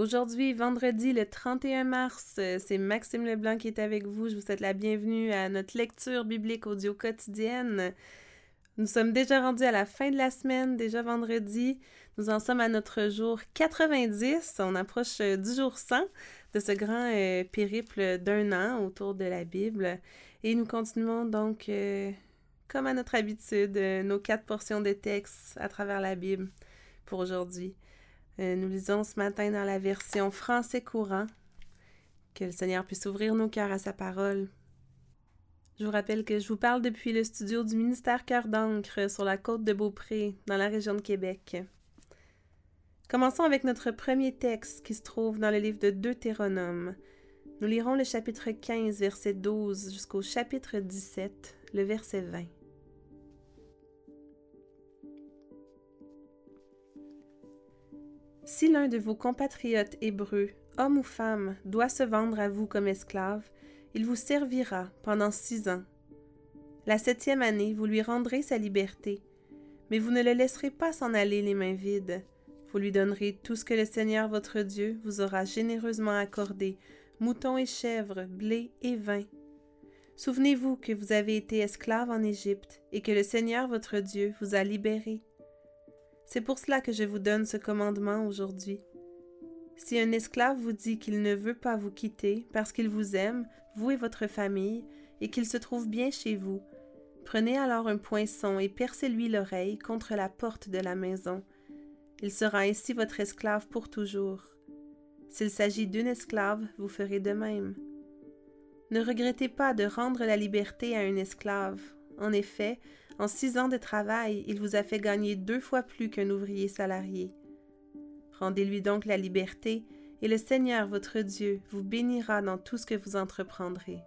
Aujourd'hui, vendredi le 31 mars, euh, c'est Maxime Leblanc qui est avec vous. Je vous souhaite la bienvenue à notre lecture biblique audio quotidienne. Nous sommes déjà rendus à la fin de la semaine, déjà vendredi. Nous en sommes à notre jour 90. On approche euh, du jour 100 de ce grand euh, périple d'un an autour de la Bible. Et nous continuons donc, comme à notre habitude, nos quatre portions de textes à travers la Bible pour aujourd'hui. Euh, nous lisons ce matin dans la version français courant. Que le Seigneur puisse ouvrir nos cœurs à sa parole. Je vous rappelle que je vous parle depuis le studio du ministère Cœur d'encre sur la côte de Beaupré, dans la région de Québec. Commençons avec notre premier texte qui se trouve dans le livre de Deutéronome. Nous lirons le chapitre 15, verset 12 jusqu'au chapitre 17, le verset 20. Si l'un de vos compatriotes hébreux, homme ou femme, doit se vendre à vous comme esclave, il vous servira pendant six ans. La septième année, vous lui rendrez sa liberté, mais vous ne le laisserez pas s'en aller les mains vides. Vous lui donnerez tout ce que le Seigneur votre Dieu vous aura généreusement accordé, moutons et chèvres, blé et vin. Souvenez-vous que vous avez été esclave en Égypte et que le Seigneur votre Dieu vous a libéré. C'est pour cela que je vous donne ce commandement aujourd'hui. Si un esclave vous dit qu'il ne veut pas vous quitter parce qu'il vous aime, vous et votre famille, et qu'il se trouve bien chez vous, prenez alors un poinçon et percez-lui l'oreille contre la porte de la maison. Il sera ainsi votre esclave pour toujours. S'il s'agit d'une esclave, vous ferez de même. Ne regrettez pas de rendre la liberté à un esclave. En effet, en six ans de travail, il vous a fait gagner deux fois plus qu'un ouvrier salarié. Rendez-lui donc la liberté, et le Seigneur votre Dieu vous bénira dans tout ce que vous entreprendrez.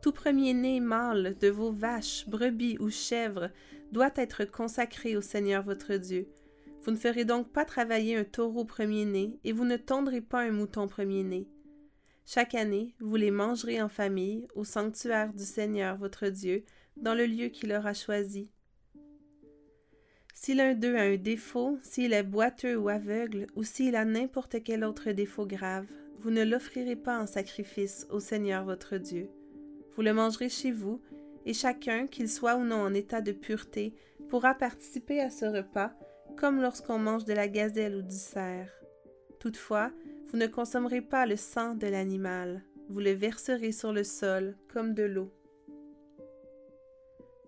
Tout premier-né mâle de vos vaches, brebis ou chèvres doit être consacré au Seigneur votre Dieu. Vous ne ferez donc pas travailler un taureau premier-né, et vous ne tondrez pas un mouton premier-né. Chaque année, vous les mangerez en famille au sanctuaire du Seigneur votre Dieu, dans le lieu qu'il aura choisi. Si l'un d'eux a un défaut, s'il est boiteux ou aveugle, ou s'il a n'importe quel autre défaut grave, vous ne l'offrirez pas en sacrifice au Seigneur votre Dieu. Vous le mangerez chez vous, et chacun, qu'il soit ou non en état de pureté, pourra participer à ce repas, comme lorsqu'on mange de la gazelle ou du cerf. Toutefois, vous ne consommerez pas le sang de l'animal, vous le verserez sur le sol comme de l'eau.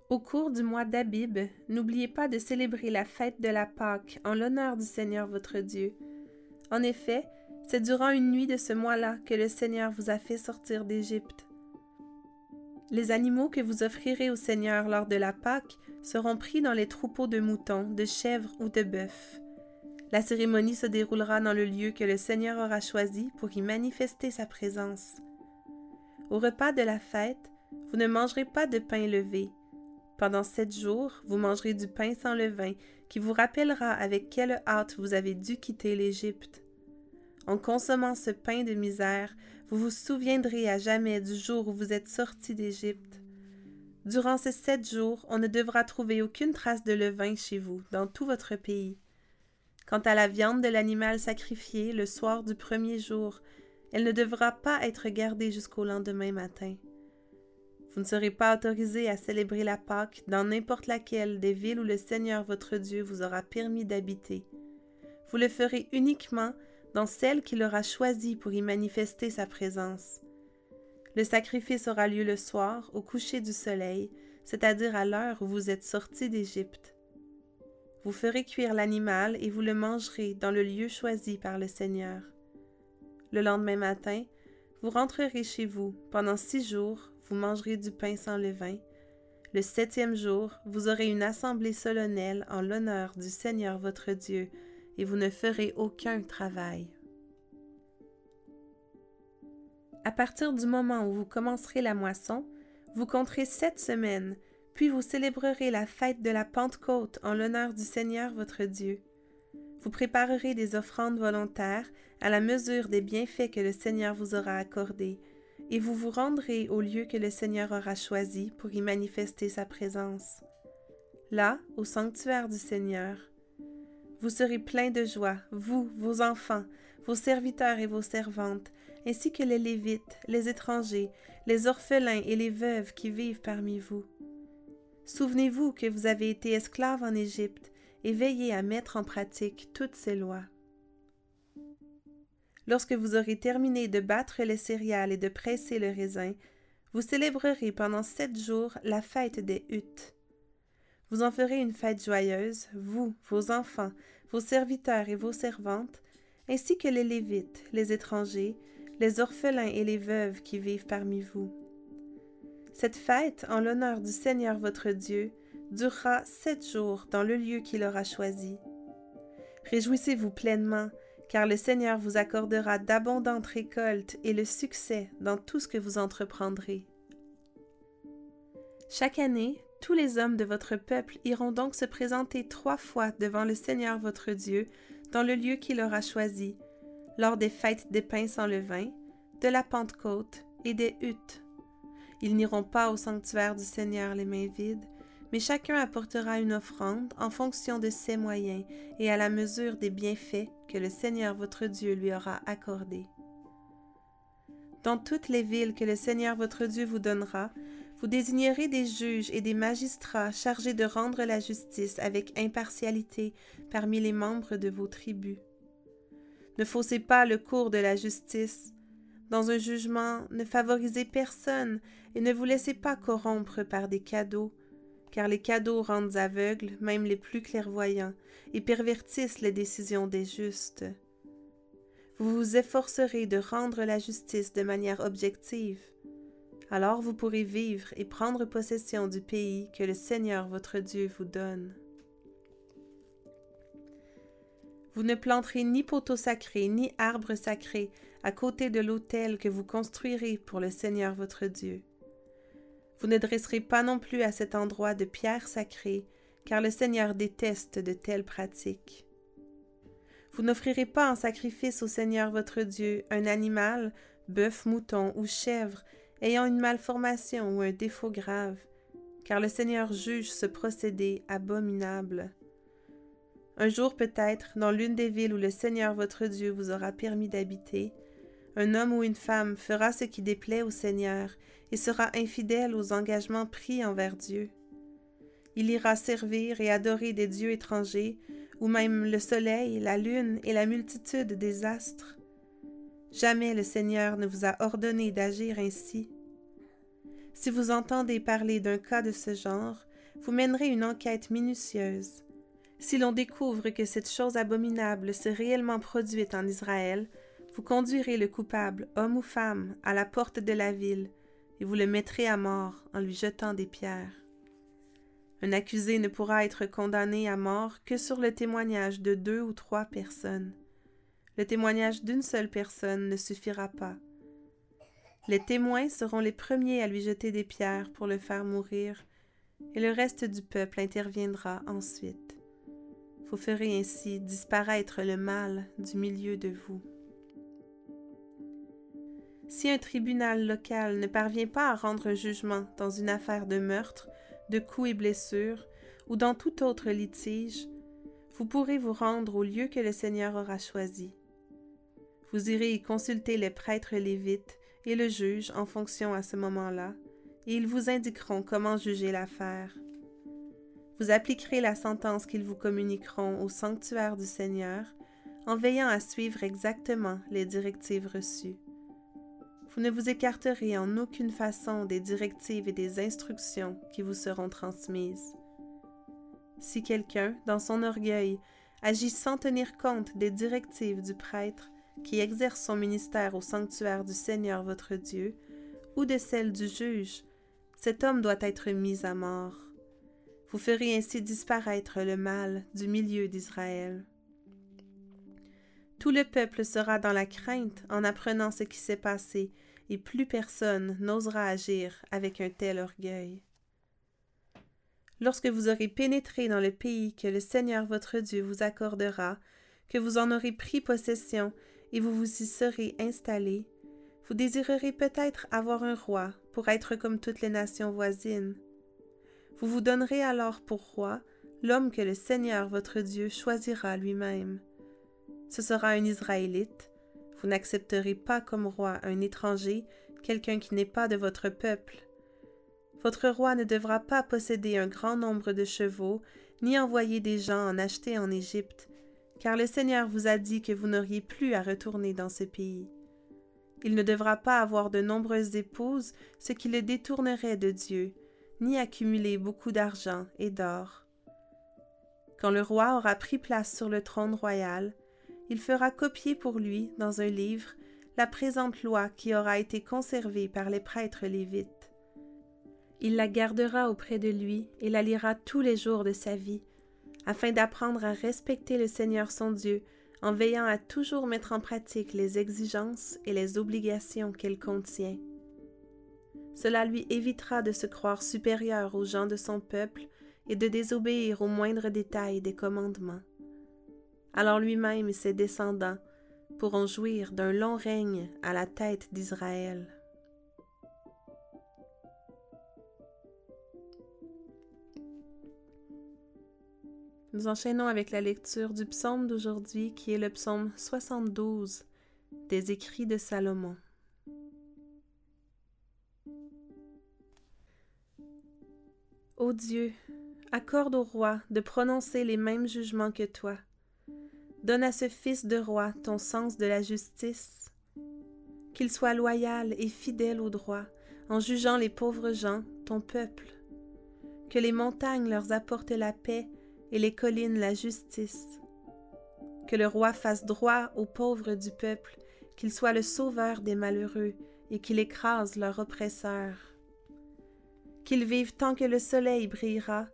Au cours du mois d'Abib, n'oubliez pas de célébrer la fête de la Pâque en l'honneur du Seigneur votre Dieu. En effet, c'est durant une nuit de ce mois-là que le Seigneur vous a fait sortir d'Égypte. Les animaux que vous offrirez au Seigneur lors de la Pâque seront pris dans les troupeaux de moutons, de chèvres ou de bœufs. La cérémonie se déroulera dans le lieu que le Seigneur aura choisi pour y manifester sa présence. Au repas de la fête, vous ne mangerez pas de pain levé, pendant sept jours, vous mangerez du pain sans levain, qui vous rappellera avec quelle hâte vous avez dû quitter l'Égypte. En consommant ce pain de misère, vous vous souviendrez à jamais du jour où vous êtes sortis d'Égypte. Durant ces sept jours, on ne devra trouver aucune trace de levain chez vous, dans tout votre pays. Quant à la viande de l'animal sacrifié le soir du premier jour, elle ne devra pas être gardée jusqu'au lendemain matin. Vous ne serez pas autorisé à célébrer la Pâque dans n'importe laquelle des villes où le Seigneur votre Dieu vous aura permis d'habiter. Vous le ferez uniquement dans celles qu'il aura choisies pour y manifester sa présence. Le sacrifice aura lieu le soir, au coucher du soleil, c'est-à-dire à, l'heure où vous êtes sortis d'Égypte. Vous ferez cuire l'animal et vous le mangerez dans le lieu choisi par le Seigneur. Le lendemain matin, vous rentrerez chez vous pendant six jours vous mangerez du pain sans levain. Le septième jour, vous aurez une assemblée solennelle en l'honneur du Seigneur votre Dieu, et vous ne ferez aucun travail. À partir du moment où vous commencerez la moisson, vous compterez sept semaines, puis vous célébrerez la fête de la Pentecôte en l'honneur du Seigneur votre Dieu. Vous préparerez des offrandes volontaires à la mesure des bienfaits que le Seigneur vous aura accordés, et vous vous rendrez au lieu que le Seigneur aura choisi pour y manifester sa présence. Là, au sanctuaire du Seigneur, Vous serez plein de joie, vous, vos enfants, vos serviteurs et vos servantes, ainsi que les Lévites, les étrangers, les orphelins et les veuves qui vivent parmi vous. Souvenez-vous que vous avez été esclaves en Égypte et veillez à mettre en pratique toutes ces lois. Lorsque vous aurez terminé de battre les céréales et de presser le raisin, vous célébrerez pendant sept jours la fête des huttes. Vous en ferez une fête joyeuse, vous, vos enfants, vos serviteurs et vos servantes, ainsi que les Lévites, les étrangers, les orphelins et les veuves qui vivent parmi vous. Cette fête, en l'honneur du Seigneur votre Dieu, durera sept jours dans le lieu qu'il aura choisi. Réjouissez-vous pleinement, car le Seigneur vous accordera d'abondantes récoltes et le succès dans tout ce que vous entreprendrez. Chaque année, tous les hommes de votre peuple iront donc se présenter trois fois devant le Seigneur votre Dieu dans le lieu qu'il aura choisi, lors des fêtes des pains sans levain, de la Pentecôte et des huttes. Ils n'iront pas au sanctuaire du Seigneur les mains vides, mais chacun apportera une offrande en fonction de ses moyens et à la mesure des bienfaits que le Seigneur votre Dieu lui aura accordés. Dans toutes les villes que le Seigneur votre Dieu vous donnera, vous désignerez des juges et des magistrats chargés de rendre la justice avec impartialité parmi les membres de vos tribus. Ne faussez pas le cours de la justice. Dans un jugement, ne favorisez personne et ne vous laissez pas corrompre par des cadeaux, car les cadeaux rendent aveugles même les plus clairvoyants et pervertissent les décisions des justes. Vous vous efforcerez de rendre la justice de manière objective. Alors vous pourrez vivre et prendre possession du pays que le Seigneur votre Dieu vous donne. Vous ne planterez ni poteau sacré ni arbre sacré à côté de l'autel que vous construirez pour le Seigneur votre Dieu. Vous ne dresserez pas non plus à cet endroit de pierres sacrées, car le Seigneur déteste de telles pratiques. Vous n'offrirez pas en sacrifice au Seigneur votre Dieu un animal, bœuf, mouton ou chèvre, ayant une malformation ou un défaut grave, car le Seigneur juge ce procédé abominable. Un jour peut-être, dans l'une des villes où le Seigneur votre Dieu vous aura permis d'habiter, un homme ou une femme fera ce qui déplaît au Seigneur et sera infidèle aux engagements pris envers Dieu. Il ira servir et adorer des dieux étrangers, ou même le soleil, la lune et la multitude des astres. Jamais le Seigneur ne vous a ordonné d'agir ainsi. Si vous entendez parler d'un cas de ce genre, vous mènerez une enquête minutieuse si l'on découvre que cette chose abominable s'est réellement produite en Israël, vous conduirez le coupable, homme ou femme, à la porte de la ville, et vous le mettrez à mort en lui jetant des pierres. Un accusé ne pourra être condamné à mort que sur le témoignage de deux ou trois personnes. Le témoignage d'une seule personne ne suffira pas. Les témoins seront les premiers à lui jeter des pierres pour le faire mourir, et le reste du peuple interviendra ensuite. Vous ferez ainsi disparaître le mal du milieu de vous. Si un tribunal local ne parvient pas à rendre jugement dans une affaire de meurtre, de coups et blessures, ou dans tout autre litige, vous pourrez vous rendre au lieu que le Seigneur aura choisi. Vous irez y consulter les prêtres lévites et le juge en fonction à ce moment-là, et ils vous indiqueront comment juger l'affaire. Vous appliquerez la sentence qu'ils vous communiqueront au sanctuaire du Seigneur en veillant à suivre exactement les directives reçues. Vous ne vous écarterez en aucune façon des directives et des instructions qui vous seront transmises. Si quelqu'un, dans son orgueil, agit sans tenir compte des directives du prêtre qui exerce son ministère au sanctuaire du Seigneur votre Dieu, ou de celles du juge, cet homme doit être mis à mort. Vous ferez ainsi disparaître le mal du milieu d'Israël. Tout le peuple sera dans la crainte en apprenant ce qui s'est passé, et plus personne n'osera agir avec un tel orgueil. Lorsque vous aurez pénétré dans le pays que le Seigneur votre Dieu vous accordera, que vous en aurez pris possession et vous vous y serez installés, vous désirerez peut-être avoir un roi pour être comme toutes les nations voisines. Vous vous donnerez alors pour roi l'homme que le Seigneur votre Dieu choisira lui-même. Ce sera un Israélite. Vous n'accepterez pas comme roi un étranger, quelqu'un qui n'est pas de votre peuple. Votre roi ne devra pas posséder un grand nombre de chevaux, ni envoyer des gens en acheter en Égypte, car le Seigneur vous a dit que vous n'auriez plus à retourner dans ce pays. Il ne devra pas avoir de nombreuses épouses, ce qui le détournerait de Dieu, ni accumuler beaucoup d'argent et d'or. Quand le roi aura pris place sur le trône royal, il fera copier pour lui, dans un livre, la présente loi qui aura été conservée par les prêtres lévites. Il la gardera auprès de lui et la lira tous les jours de sa vie, afin d'apprendre à respecter le Seigneur son Dieu en veillant à toujours mettre en pratique les exigences et les obligations qu'elle contient. Cela lui évitera de se croire supérieur aux gens de son peuple et de désobéir aux moindres détails des commandements. Alors lui-même et ses descendants pourront jouir d'un long règne à la tête d'Israël. Nous enchaînons avec la lecture du psaume d'aujourd'hui qui est le psaume 72 des écrits de Salomon. Ô Dieu, accorde au roi de prononcer les mêmes jugements que toi. Donne à ce fils de roi ton sens de la justice, qu'il soit loyal et fidèle au droit, en jugeant les pauvres gens, ton peuple. Que les montagnes leur apportent la paix et les collines la justice. Que le roi fasse droit aux pauvres du peuple, qu'il soit le sauveur des malheureux et qu'il écrase leurs oppresseurs. Qu'il vive tant que le soleil brillera,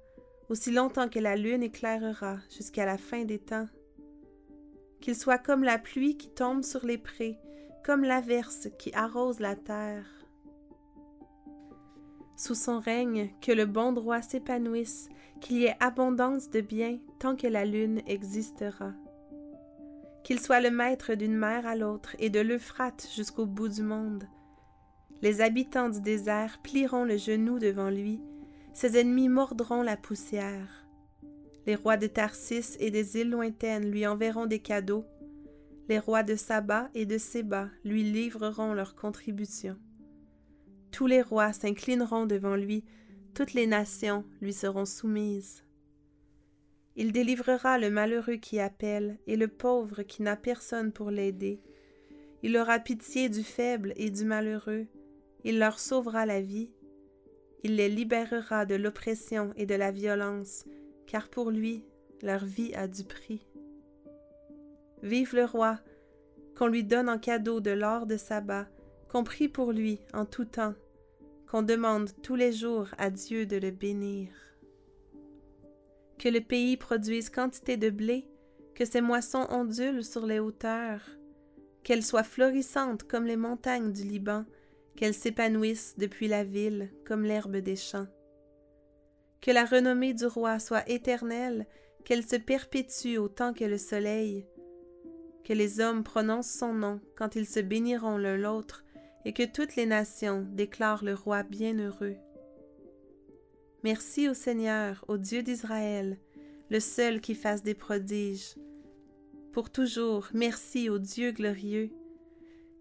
aussi longtemps que la lune éclairera jusqu'à la fin des temps. Qu'il soit comme la pluie qui tombe sur les prés, comme l'averse qui arrose la terre. Sous son règne, que le bon droit s'épanouisse qu'il y ait abondance de biens tant que la lune existera. Qu'il soit le maître d'une mer à l'autre et de l'Euphrate jusqu'au bout du monde. Les habitants du désert plieront le genou devant lui, ses ennemis mordront la poussière. Les rois de Tarsis et des îles lointaines lui enverront des cadeaux. Les rois de Saba et de Séba lui livreront leurs contributions. Tous les rois s'inclineront devant lui, toutes les nations lui seront soumises. Il délivrera le malheureux qui appelle et le pauvre qui n'a personne pour l'aider. Il aura pitié du faible et du malheureux. Il leur sauvera la vie. Il les libérera de l'oppression et de la violence, car pour lui, leur vie a du prix. Vive le roi, qu'on lui donne en cadeau de l'or de sabbat, qu'on prie pour lui en tout temps qu'on demande tous les jours à Dieu de le bénir. Que le pays produise quantité de blé, que ses moissons ondulent sur les hauteurs, qu'elles soient florissantes comme les montagnes du Liban, qu'elles s'épanouissent depuis la ville comme l'herbe des champs. Que la renommée du roi soit éternelle, qu'elle se perpétue autant que le soleil, que les hommes prononcent son nom quand ils se béniront l'un l'autre, et que toutes les nations déclarent le roi bienheureux. Merci au Seigneur, au Dieu d'Israël, le seul qui fasse des prodiges. Pour toujours, merci au Dieu glorieux.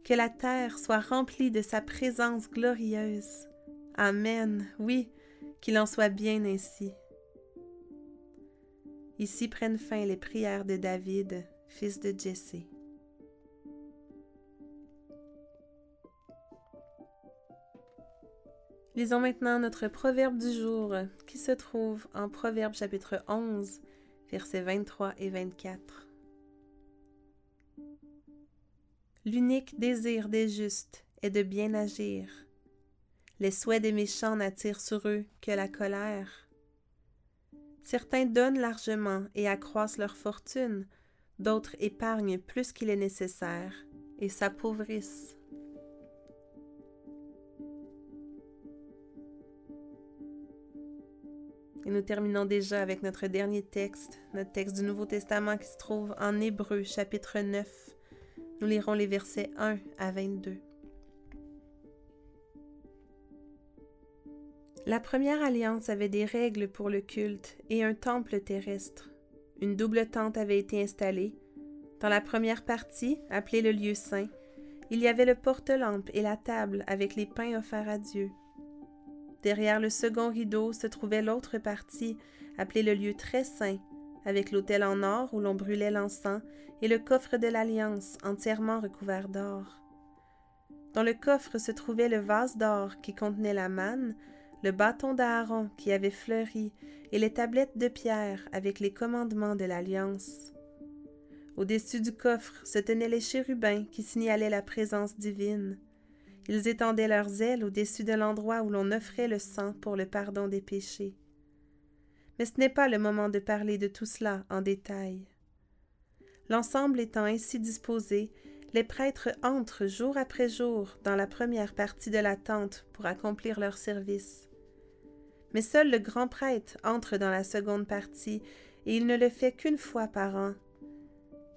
Que la terre soit remplie de sa présence glorieuse. Amen. Oui, qu'il en soit bien ainsi. Ici prennent fin les prières de David, fils de Jessé. Lisons maintenant notre proverbe du jour qui se trouve en Proverbe chapitre 11, versets 23 et 24. L'unique désir des justes est de bien agir. Les souhaits des méchants n'attirent sur eux que la colère. Certains donnent largement et accroissent leur fortune, d'autres épargnent plus qu'il est nécessaire et s'appauvrissent. Et nous terminons déjà avec notre dernier texte, notre texte du Nouveau Testament qui se trouve en Hébreu chapitre 9. Nous lirons les versets 1 à 22. La première alliance avait des règles pour le culte et un temple terrestre. Une double tente avait été installée. Dans la première partie, appelée le lieu saint, il y avait le porte-lampe et la table avec les pains offerts à Dieu. Derrière le second rideau se trouvait l'autre partie, appelée le lieu très saint, avec l'autel en or où l'on brûlait l'encens et le coffre de l'alliance entièrement recouvert d'or. Dans le coffre se trouvait le vase d'or qui contenait la manne, le bâton d'Aaron qui avait fleuri et les tablettes de pierre avec les commandements de l'Alliance. Au-dessus du coffre se tenaient les chérubins qui signalaient la présence divine. Ils étendaient leurs ailes au-dessus de l'endroit où l'on offrait le sang pour le pardon des péchés. Mais ce n'est pas le moment de parler de tout cela en détail. L'ensemble étant ainsi disposé, les prêtres entrent jour après jour dans la première partie de la tente pour accomplir leur service. Mais seul le grand prêtre entre dans la seconde partie, et il ne le fait qu'une fois par an.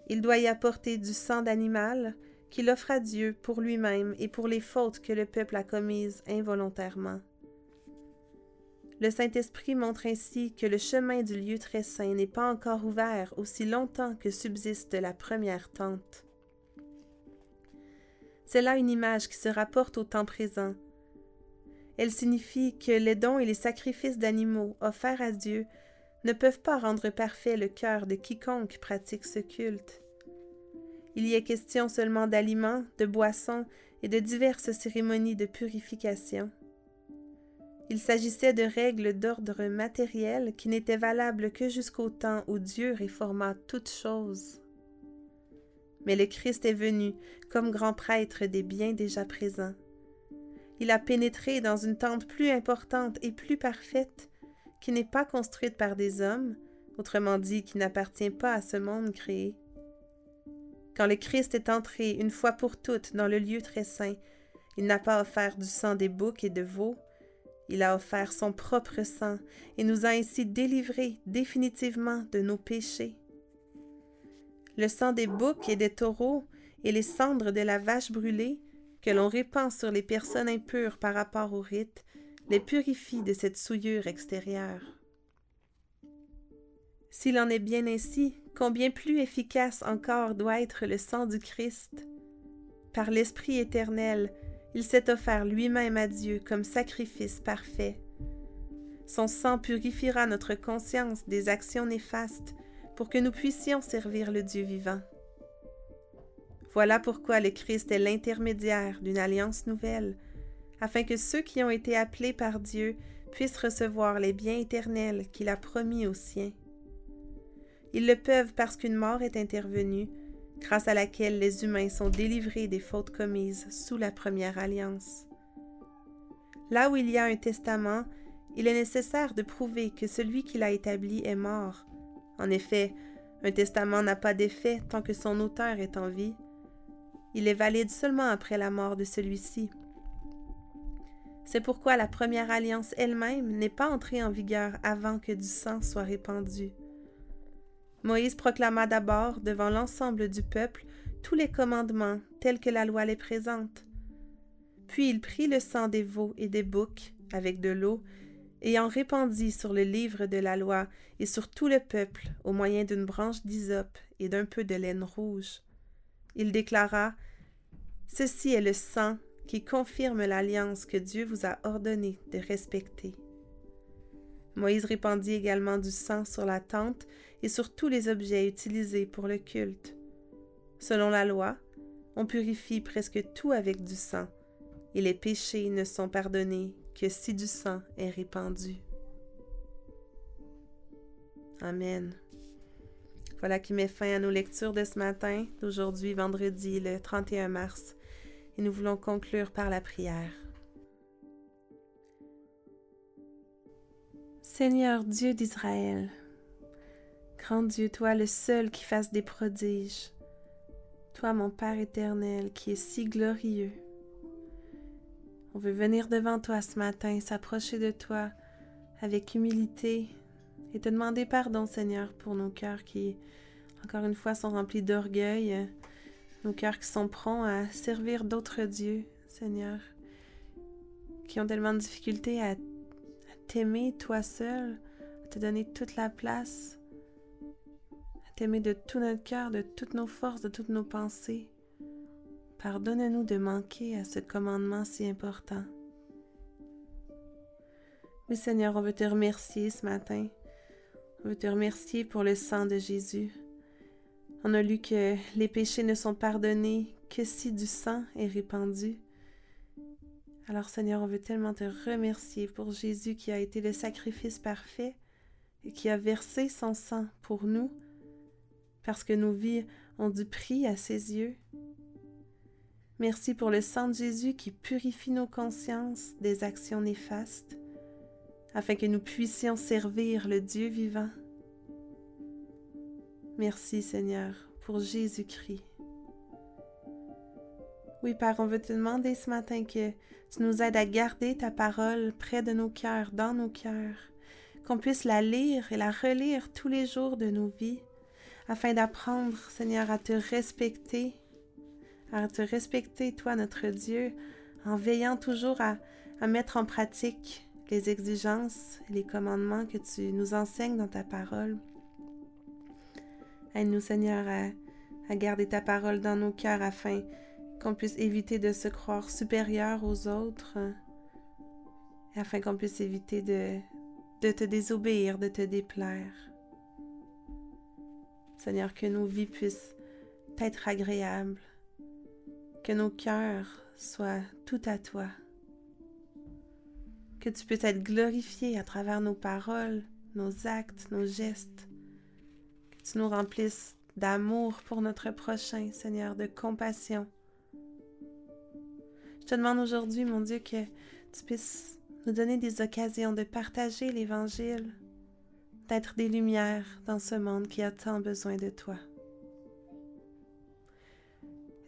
Il doit y apporter du sang d'animal qu'il offre à Dieu pour lui-même et pour les fautes que le peuple a commises involontairement. Le Saint-Esprit montre ainsi que le chemin du lieu très saint n'est pas encore ouvert aussi longtemps que subsiste la première tente. C'est là une image qui se rapporte au temps présent. Elle signifie que les dons et les sacrifices d'animaux offerts à Dieu ne peuvent pas rendre parfait le cœur de quiconque pratique ce culte. Il y est question seulement d'aliments, de boissons et de diverses cérémonies de purification. Il s'agissait de règles d'ordre matériel qui n'étaient valables que jusqu'au temps où Dieu réforma toutes choses. Mais le Christ est venu comme grand prêtre des biens déjà présents. Il a pénétré dans une tente plus importante et plus parfaite, qui n'est pas construite par des hommes, autrement dit qui n'appartient pas à ce monde créé. Quand le Christ est entré une fois pour toutes dans le lieu très saint, il n'a pas offert du sang des boucs et de veaux, il a offert son propre sang et nous a ainsi délivrés définitivement de nos péchés. Le sang des boucs et des taureaux et les cendres de la vache brûlée que l'on répand sur les personnes impures par rapport au rite les purifient de cette souillure extérieure. S'il en est bien ainsi, combien plus efficace encore doit être le sang du Christ? Par l'Esprit éternel, il s'est offert lui-même à Dieu comme sacrifice parfait. Son sang purifiera notre conscience des actions néfastes pour que nous puissions servir le Dieu vivant. Voilà pourquoi le Christ est l'intermédiaire d'une alliance nouvelle, afin que ceux qui ont été appelés par Dieu puissent recevoir les biens éternels qu'il a promis aux siens. Ils le peuvent parce qu'une mort est intervenue, grâce à laquelle les humains sont délivrés des fautes commises sous la première alliance. Là où il y a un testament, il est nécessaire de prouver que celui qui l'a établi est mort. En effet, un testament n'a pas d'effet tant que son auteur est en vie. Il est valide seulement après la mort de celui-ci. C'est pourquoi la première alliance elle-même n'est pas entrée en vigueur avant que du sang soit répandu. Moïse proclama d'abord devant l'ensemble du peuple tous les commandements tels que la loi les présente. Puis il prit le sang des veaux et des boucs avec de l'eau et en répandit sur le livre de la loi et sur tout le peuple au moyen d'une branche d'hysope et d'un peu de laine rouge. Il déclara Ceci est le sang qui confirme l'alliance que Dieu vous a ordonné de respecter. Moïse répandit également du sang sur la tente et sur tous les objets utilisés pour le culte. Selon la loi, on purifie presque tout avec du sang, et les péchés ne sont pardonnés que si du sang est répandu. Amen. Voilà qui met fin à nos lectures de ce matin, d'aujourd'hui, vendredi, le 31 mars, et nous voulons conclure par la prière. Seigneur Dieu d'Israël, grand Dieu, toi le seul qui fasse des prodiges, toi mon Père éternel qui est si glorieux, on veut venir devant toi ce matin, s'approcher de toi avec humilité, et te demander pardon, Seigneur, pour nos cœurs qui, encore une fois, sont remplis d'orgueil, nos cœurs qui sont prompts à servir d'autres dieux, Seigneur, qui ont tellement de difficultés à, t'aimer toi seul, à te donner toute la place, à t'aimer de tout notre cœur, de toutes nos forces, de toutes nos pensées. Pardonne-nous de manquer à ce commandement si important. Oui Seigneur, on veut te remercier ce matin. On veut te remercier pour le sang de Jésus. On a lu que les péchés ne sont pardonnés que si du sang est répandu. Alors Seigneur, on veut tellement te remercier pour Jésus qui a été le sacrifice parfait et qui a versé son sang pour nous, parce que nos vies ont du prix à ses yeux. Merci pour le sang de Jésus qui purifie nos consciences des actions néfastes, afin que nous puissions servir le Dieu vivant. Merci Seigneur pour Jésus-Christ. Oui, Père, on veut te demander ce matin que tu nous aides à garder ta parole près de nos cœurs, dans nos cœurs, qu'on puisse la lire et la relire tous les jours de nos vies, afin d'apprendre, Seigneur, à te respecter, à te respecter, toi, notre Dieu, en veillant toujours à, à mettre en pratique les exigences et les commandements que tu nous enseignes dans ta parole. Aide-nous, Seigneur, à, garder ta parole dans nos cœurs afin qu'on puisse éviter de se croire supérieur aux autres, afin qu'on puisse éviter de, de te désobéir, de te déplaire. Seigneur, que nos vies puissent être agréables, que nos cœurs soient tout à toi, que tu puisses être glorifié à travers nos paroles, nos actes, nos gestes, tu nous remplisses d'amour pour notre prochain, Seigneur, de compassion. Je te demande aujourd'hui, mon Dieu, que tu puisses nous donner des occasions de partager l'Évangile, d'être des lumières dans ce monde qui a tant besoin de toi.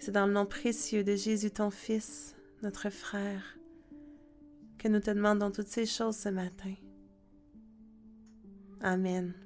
C'est dans le nom précieux de Jésus, ton Fils, notre frère, que nous te demandons toutes ces choses ce matin. Amen.